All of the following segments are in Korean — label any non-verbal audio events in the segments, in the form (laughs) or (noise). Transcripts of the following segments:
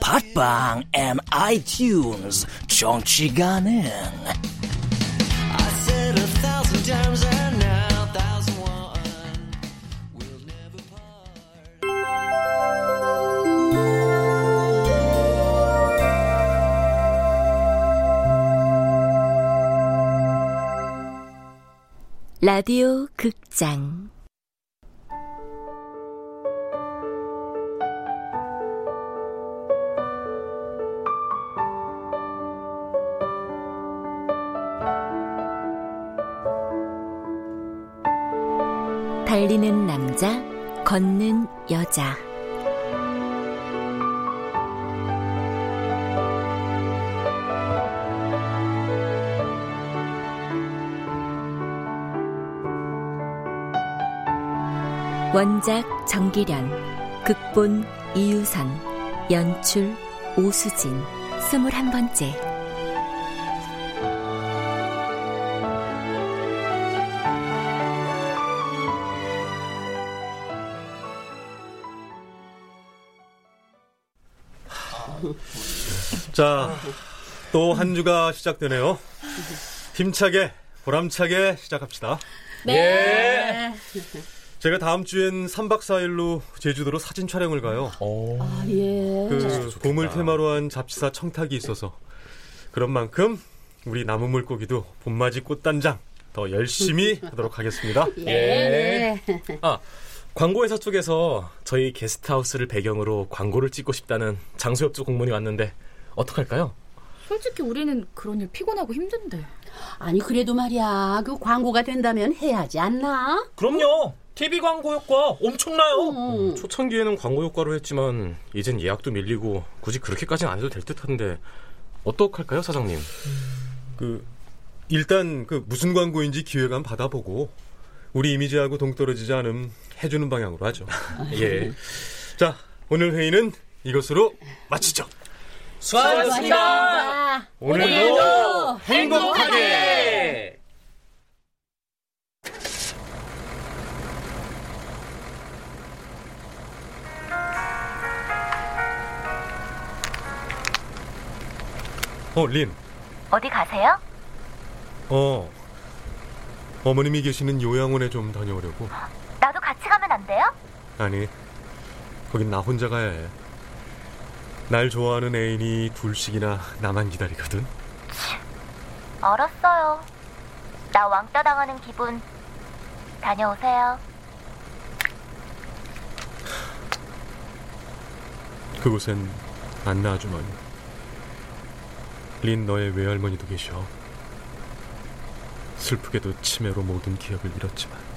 팟빵 앤 아이튠즈 정치 가능. 라디오 극장 달리는 남자, 걷는 여자. 원작 정기련, 극본 이유선, 연출 오수진, 스물한 번째. 자, 또 한 주가 시작되네요. 힘차게, 보람차게 시작합시다. 네. 제가 다음 주엔 3박 4일로 제주도로 사진 촬영을 가요. 아, 예. 그 봄을 테마로 한 잡지사 청탁이 있어서 그런 만큼 우리 나무 물고기도 봄맞이 꽃단장 더 열심히 하도록 하겠습니다. 예. 아, 광고회사 쪽에서 저희 게스트하우스를 배경으로 광고를 찍고 싶다는 장소협조 공문이 왔는데 어떡할까요? 솔직히 우리는 그런 일 피곤하고 힘든데. 아니 그래도 말이야 그 광고가 된다면 해야지 않나? 그럼요. TV 광고 효과 엄청나요. 음. 초창기에는 광고 효과로 했지만 이젠 예약도 밀리고 굳이 그렇게까지는 안 해도 될 듯한데 어떡할까요, 사장님? 그 일단 그 무슨 광고인지 기획안 받아보고 우리 이미지하고 동떨어지지 않음 해주는 방향으로 하죠. 예. 자, 오늘 회의는 이것으로 마치죠. 수고하셨습니다. 오늘도 행복하게. 어, 린. 어디 가세요? 어. 어머님이 계시는 요양원에 좀 다녀오려고. 나도 같이 가면 안 돼요? 아니, 거긴 나 혼자 가야 해. 날 좋아하는 애인이 둘씩이나 나만 기다리거든. 알았어요. 나 왕따 당하는 기분. 다녀오세요. 그곳엔 안나 아주머니. 린 너의 외할머니도 계셔. 슬프게도 치매로 모든 기억을 잃었지만.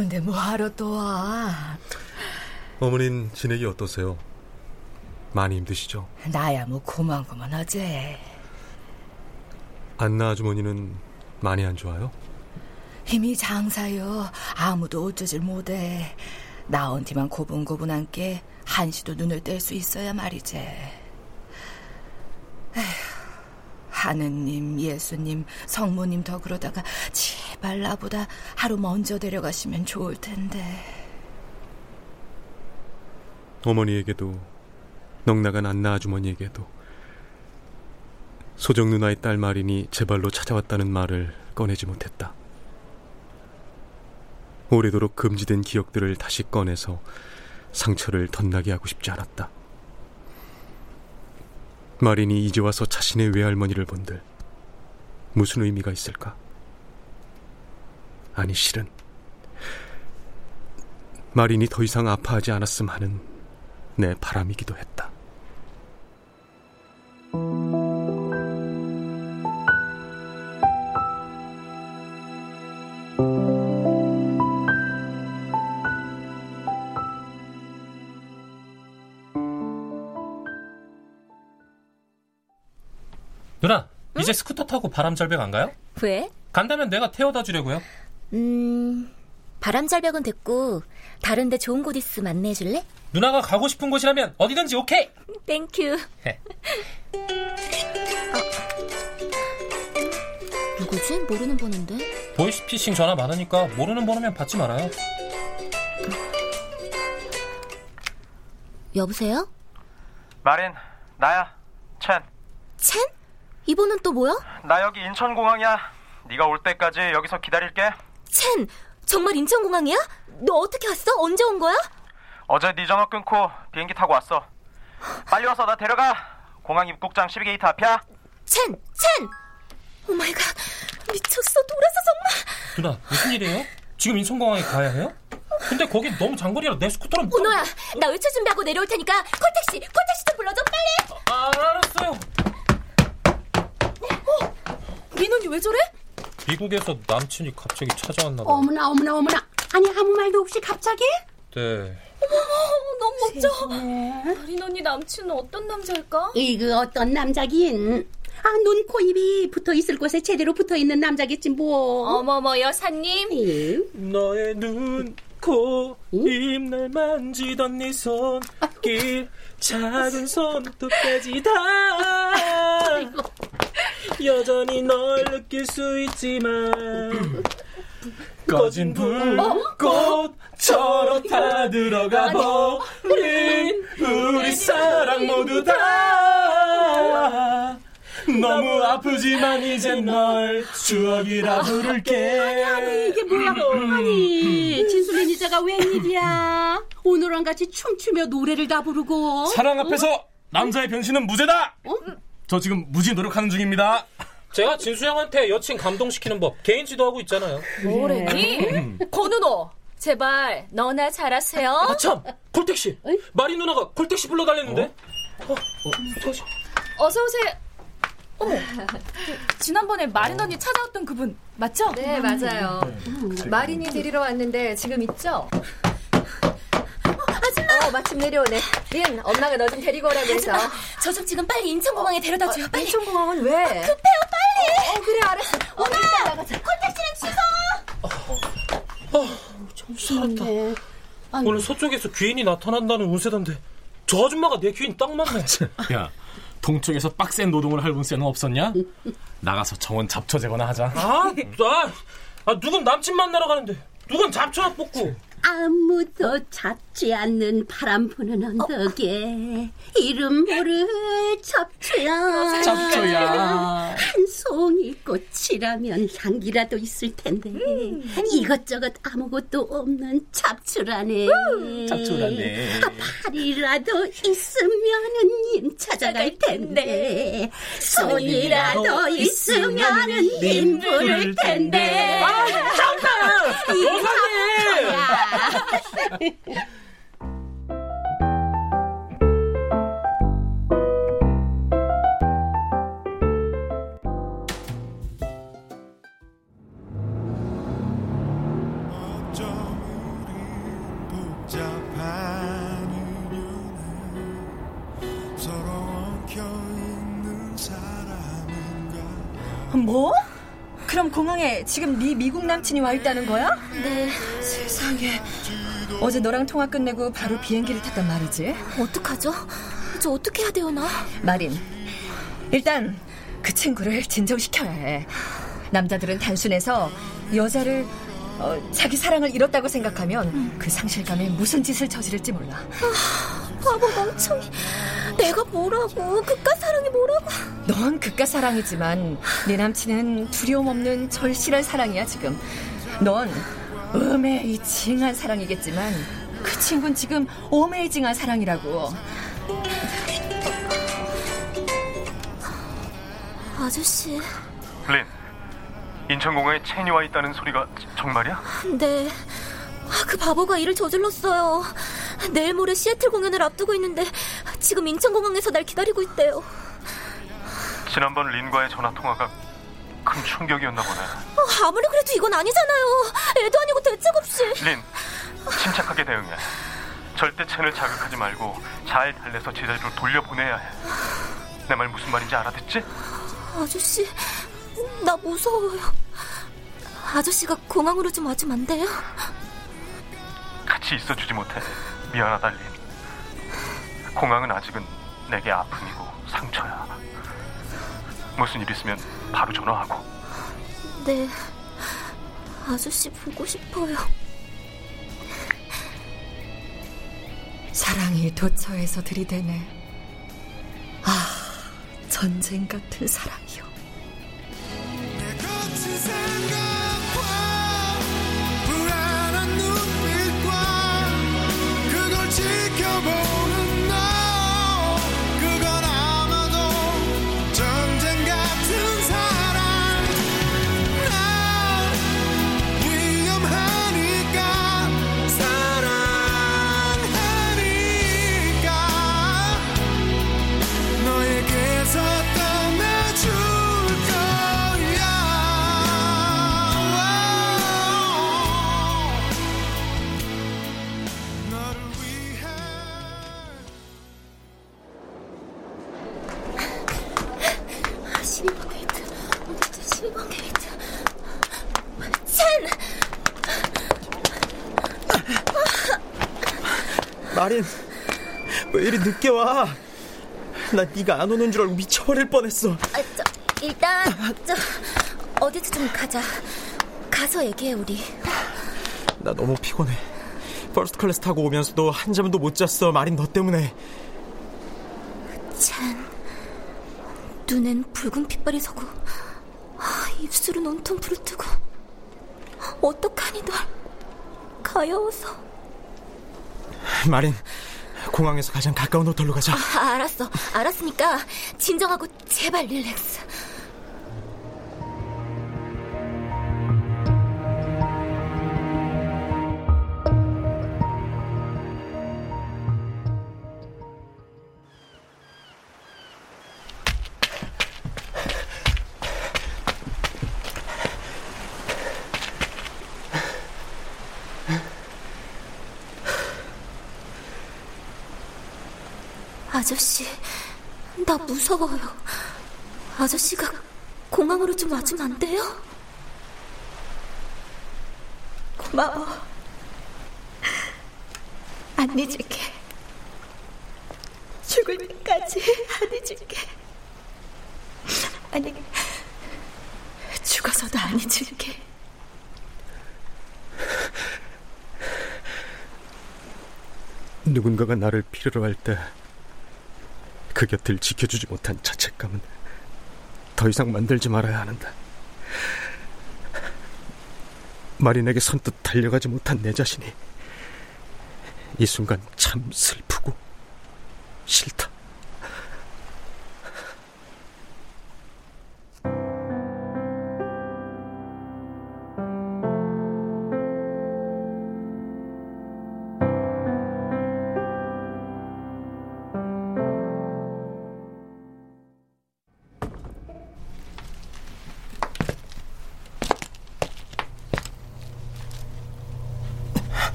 바쁜데 뭐하러 또 와? 어머닌 지내기 어떠세요? 많이 힘드시죠? 나야 뭐 고만고만하지. 안나 아주머니는 많이 안 좋아요? 힘이 장사요. 아무도 어쩌질 못해. 나온 뒤만 고분고분한 게 한시도 눈을 뗄 수 있어야 말이지. 에휴, 하느님, 예수님, 성모님 더 그러다가 제발 나보다 하루 먼저 데려가시면 좋을 텐데. 어머니에게도 넉나간 안나 아주머니에게도 소정 누나의 딸 마린이 제 발로 찾아왔다는 말을 꺼내지 못했다. 오래도록 금지된 기억들을 다시 꺼내서 상처를 덧나게 하고 싶지 않았다. 마린이 이제 와서 자신의 외할머니를 본들 무슨 의미가 있을까? 아니 실은 마린이 더 이상 아파하지 않았음 하는 내 바람이기도 했다. 누나, 이제 스쿠터 타고 바람절벽 안 가요? 왜? 간다면 내가 태워다 주려고요. 음, 바람절벽은 됐고 다른데 좋은 곳 있으면 안내해 줄래? 누나가 가고 싶은 곳이라면 어디든지 오케이. Thank you. 네. 누구지? 모르는 번호인데. 보이스피싱 전화 많으니까 모르는 번호면 받지 말아요. 여보세요? 마린, 나야. 첸. 첸? 이 번호는 또 뭐야? 나 여기 인천공항이야. 네가 올 때까지 여기서 기다릴게. 첸, 정말 인천공항이야? 너 어떻게 왔어? 언제 온 거야? 어제 네 전화 끊고 비행기 타고 왔어. 빨리 와서 나 데려가. 공항 입국장 12게이트 앞이야. 첸, 첸! Oh my God, 미쳤어. 돌아서 정말. 누나, 무슨 일이에요? 지금 인천공항에 가야 해요? 근데 거긴 너무 장거리라 내 스쿠터는 오노야, 나 외출 준비하고 내려올 테니까 콜택시, 콜택시 좀 불러줘, 빨리! 아, 알았어요. 민원이 왜 저래? 미국에서 남친이 갑자기 찾아왔나 봐. 어머나 어머나 어머나. 아니 아무 말도 없이 갑자기? 네. 어머, 너무 멋져. 마린 언니 남친은 어떤 남자일까? 이그 어떤 남자긴? 아, 눈, 코, 입이 붙어 있을 곳에 제대로 붙어 있는 남자겠지 뭐. 어머머 여사님. 너의 눈, 코, 입, 날 만지던 네 손길, 작은 손톱까지 다. 여전히 널 느낄 수 있지만, 꺼진 불꽃처럼 다 들어가 버린 우리 사랑 모두 다. 너무 아프지만 이제 널 추억이라 부를게. 아니, 이게 뭐야? 아니, 진술린 이자가 웬일이야? 오늘랑 같이 춤추며 노래를 다 부르고. 사랑 앞에서 남자의 변신은 무죄다. 저 지금 무지 노력하는 중입니다. 제가 진수 형한테 여친 감동시키는 법 개인 지도하고 있잖아요. 뭐래니? 권은호, 제발 너나 잘하세요. 아 참, 콜택시. 마리 누나가 콜택시 불러달랬는데. 어? 어, 어서 오세요. 어머, 그, 지난번에 마린 언니 찾아왔던 그분 맞죠? 네, 맞아요. 마린이 데리러 왔는데 지금 있죠? 아줌마! 어, 마침 내려오네. 린, 엄마가 너 좀 데리고 오라고 해서. 저 좀 지금 빨리 인천공항에 데려다 줘요, 빨리. 인천공항은 왜? 급해요, 빨리! 어, 그래, 알았어. 오나! 콜택시는 취소! 살았다. 오늘 서쪽에서 귀인이 나타난다는 운세던데 저 아줌마가 내 귀인 딱 맞네. (laughs) 야, 동쪽에서 빡센 노동을 할 운세는 없었냐? 나가서 정원 잡초 제거나 하자. 아, 나, 아, 누군 남친 만나러 가는데 누군 잡초나 뽑고. 아무도 잡지 않는 바람 부는 언덕에 이름 모를 잡초야 잡초야. 한 송이 꽃이라면 향기라도 있을 텐데 이것저것 아무것도 없는 잡초라네 잡초라네. 아, 팔이라도 있으면은 님 찾아갈 텐데 손이라도 있으면은 님 부를 텐데 아, 잠깐! 이 여사 뭐? (laughs) 지금 네 미국 남친이 와 있다는 거야? 네. 세상에. 어제 너랑 통화 끝내고 바로 비행기를 탔단 말이지. 어떡하죠? 저 어떻게 해야 돼요, 나? 마린, 일단 그 친구를 진정시켜야 해. 남자들은 단순해서 여자를 어, 자기 사랑을 잃었다고 생각하면 그 상실감에 무슨 짓을 저지를지 몰라. 바보 멍청이. 내가 뭐라고? 그깟 사랑이 뭐라고? 넌 그깟 사랑이지만 내 남친은 두려움 없는 절실한 사랑이야 지금. 넌 어메이징한 사랑이겠지만 그 친구는 지금 어메이징한 사랑이라고. 아저씨. 린, 인천공항에 체니와 있다는 소리가 정말이야? 네. 아, 그 바보가 일을 저질렀어요. 내일 모레 시애틀 공연을 앞두고 있는데 지금 인천공항에서 날 기다리고 있대요. 지난번 린과의 전화 통화가 큰 충격이었나 보네. 아, 아무리 그래도 이건 아니잖아요. 애도 아니고 대책 없이. 린, 침착하게 대응해. 절대 첸을 자극하지 말고 잘 달래서 제자리로 돌려보내야 해. 내 말 무슨 말인지 알아듣지? 아저씨, 나 무서워요. 아저씨가 공항으로 좀 와주면 안 돼요? 같이 있어주지 못해. 미안하다, 린. 공항은 아직은 내게 아픔이고 상처야. 무슨 일 있으면 바로 전화하고. 네. 아저씨 보고 싶어요. 사랑이 도처에서 들이대네. 아, 전쟁 같은 사랑이요. 나 네가 안 오는 줄 알고 미쳐버릴 뻔했어. 아, 저, 일단 저 어디서 좀 가자. 가서 얘기해 우리. 나 너무 피곤해. first class 타고 오면서도 한 잠도 못 잤어. 마린 너 때문에. 찬 눈엔 붉은 핏발이 서고 아, 입술은 온통 부르트고 어떡하니 널 가여워서 마린, 공항에서 가장 가까운 호텔로 가자. 아, 알았어 알았으니까 진정하고 제발 릴렉스 아저씨 나 무서워요. 아저씨가 공항으로 좀 와주면 안 돼요? 고마워. 안 잊을게. 죽을 때까지 안 잊을게. 아니 죽어서도 안 잊을게. 누군가가 나를 필요로 할 때 그 곁을 지켜주지 못한 자책감은 더 이상 만들지 말아야 하는데 마린에게 선뜻 달려가지 못한 내 자신이 이 순간 참 슬프고 싫다.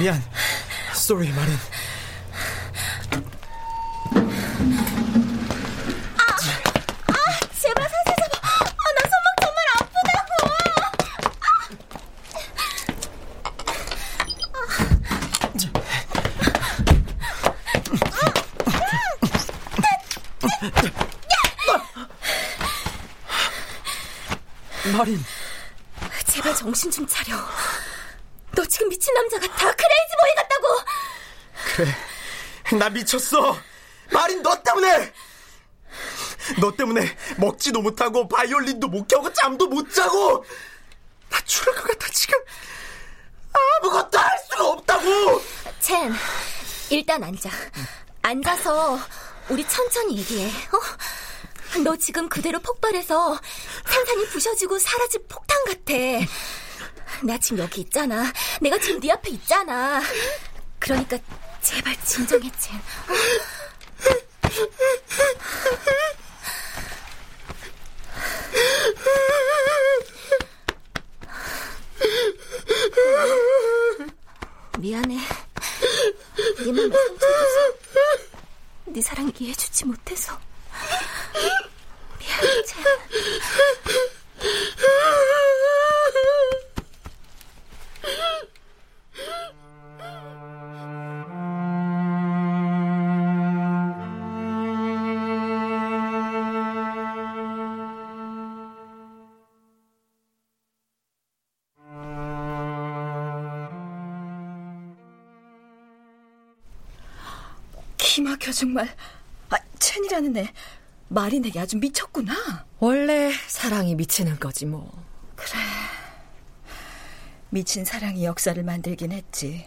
미안. 쏘리, 마린. 아 제발 살살 잡아 아, 나 손목 정말 아프다고 마린. 제발 정신 좀 차려. 너 지금 미친 남자 같아. 크레이지 보이 같다고. 그래, 나 미쳤어. 마린 너 때문에. 너 때문에 먹지도 못하고 바이올린도 못 켜고 잠도 못 자고. 나 죽을 것 같아 지금. 아무것도 할 수가 없다고. 첸, 일단 앉아. 앉아서 우리 천천히 얘기해. 어? 너 지금 그대로 폭발해서 산산이 부셔지고 사라질 폭탄 같아. 나 지금 여기 있잖아. 내가 지금 네 앞에 있잖아. 그러니까 제발 진정해, 첸. 기막혀 정말. 아, 첸이라는 애 마린에게 아주 미쳤구나. 원래 사랑이 미치는 거지 뭐. 그래. 미친 사랑이 역사를 만들긴 했지.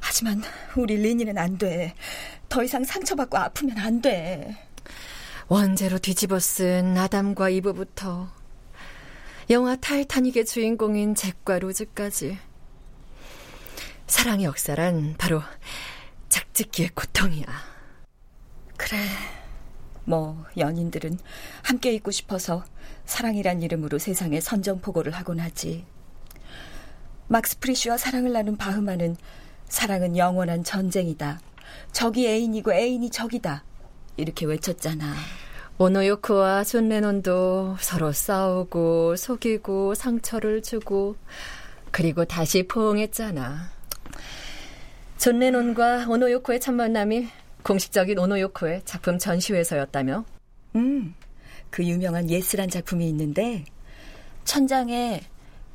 하지만 우리 리니는 안 돼. 더 이상 상처받고 아프면 안 돼. 원제로 뒤집어 쓴 아담과 이브부터 영화 타이타닉의 주인공인 잭과 로즈까지 사랑의 역사란 바로 짝짓기의 고통이야. 그래. 뭐 연인들은 함께 있고 싶어서 사랑이란 이름으로 세상에 선전포고를 하곤 하지. 막스 프리쉬와 사랑을 나눈 바흐만은 사랑은 영원한 전쟁이다. 적이 애인이고 애인이 적이다. 이렇게 외쳤잖아. 오노요코와 존 레논도 서로 싸우고 속이고 상처를 주고 그리고 다시 포옹했잖아. 존 레논과 오노요코의 첫 만남이 공식적인 오노요코의 작품 전시회에서였다며? 음, 그 유명한 Yes란 작품이 있는데 천장에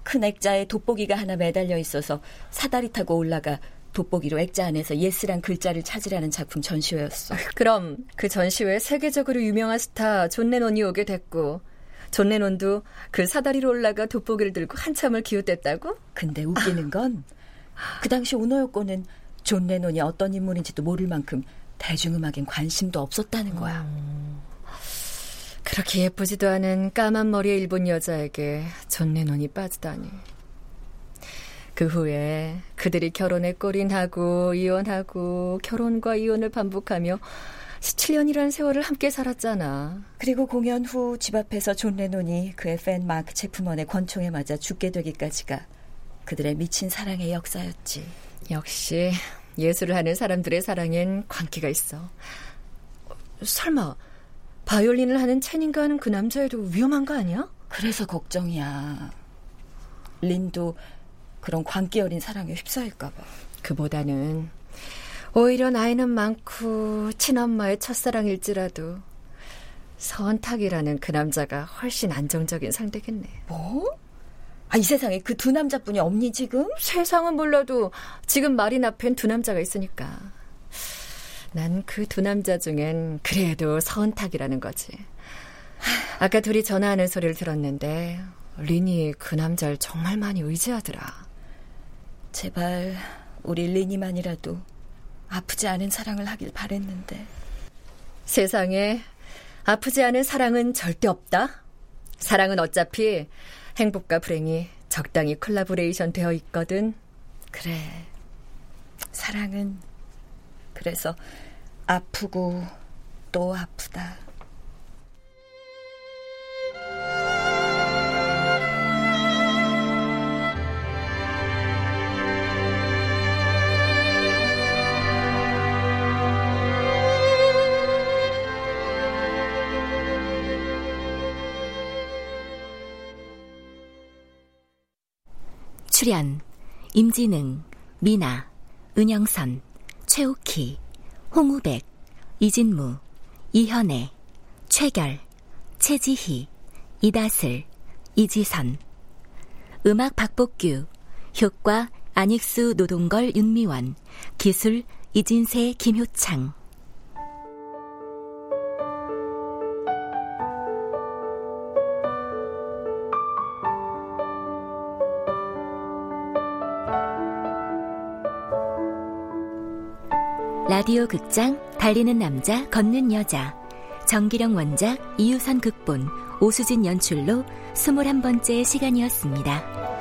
큰 액자에 돋보기가 하나 매달려 있어서 사다리 타고 올라가 돋보기로 액자 안에서 Yes란 글자를 찾으라는 작품 전시회였어. 그럼 그 전시회에 세계적으로 유명한 스타 존 레논이 오게 됐고 존 레논도 그 사다리로 올라가 돋보기를 들고 한참을 기웃댔다고? 근데 웃기는 건 그 당시 오노요코는 존 레논이 어떤 인물인지도 모를 만큼 대중음악엔 관심도 없었다는 거야. 음, 그렇게 예쁘지도 않은 까만 머리의 일본 여자에게 존 레논이 빠지다니. 그 후에 그들이 결혼에 골인하고 이혼하고 결혼과 이혼을 반복하며 17년이라는 세월을 함께 살았잖아. 그리고 공연 후 집 앞에서 존 레논이 그의 팬 마크 채프먼의 권총에 맞아 죽게 되기까지가 그들의 미친 사랑의 역사였지. 역시 예술을 하는 사람들의 사랑엔 광기가 있어. 설마 바이올린을 하는 채닌가 하는 그 남자애도 위험한 거 아니야? 그래서 걱정이야. 린도 그런 광기 어린 사랑에 휩싸일까 봐. 그보다는 오히려 나이는 많고 친엄마의 첫사랑일지라도 서은탁이라는 그 남자가 훨씬 안정적인 상대겠네. 뭐? 아, 이 세상에 그 두 남자뿐이 없니 지금? 세상은 몰라도 지금 마린 앞엔 두 남자가 있으니까. 난 그 두 남자 중엔 그래도 서은탁이라는 거지. 아까 둘이 전화하는 소리를 들었는데 린이 그 남자를 정말 많이 의지하더라. 제발 우리 린이만이라도 아프지 않은 사랑을 하길 바랬는데. 세상에 아프지 않은 사랑은 절대 없다. 사랑은 어차피 행복과 불행이 적당히 콜라보레이션 되어 있거든. 그래. 사랑은 그래서 아프고 또 아프다. 출연 임진응, 미나, 은영선, 최욱희, 홍우백, 이진무, 이현애, 최결, 최지희, 이다슬, 이지선. 음악 박복규, 효과 안익수 노동걸 윤미원, 기술 이진세 김효창. 라디오 극장 달리는 남자 걷는 여자 정기령 원작 이유선 극본 오수진 연출로 21번째 시간이었습니다.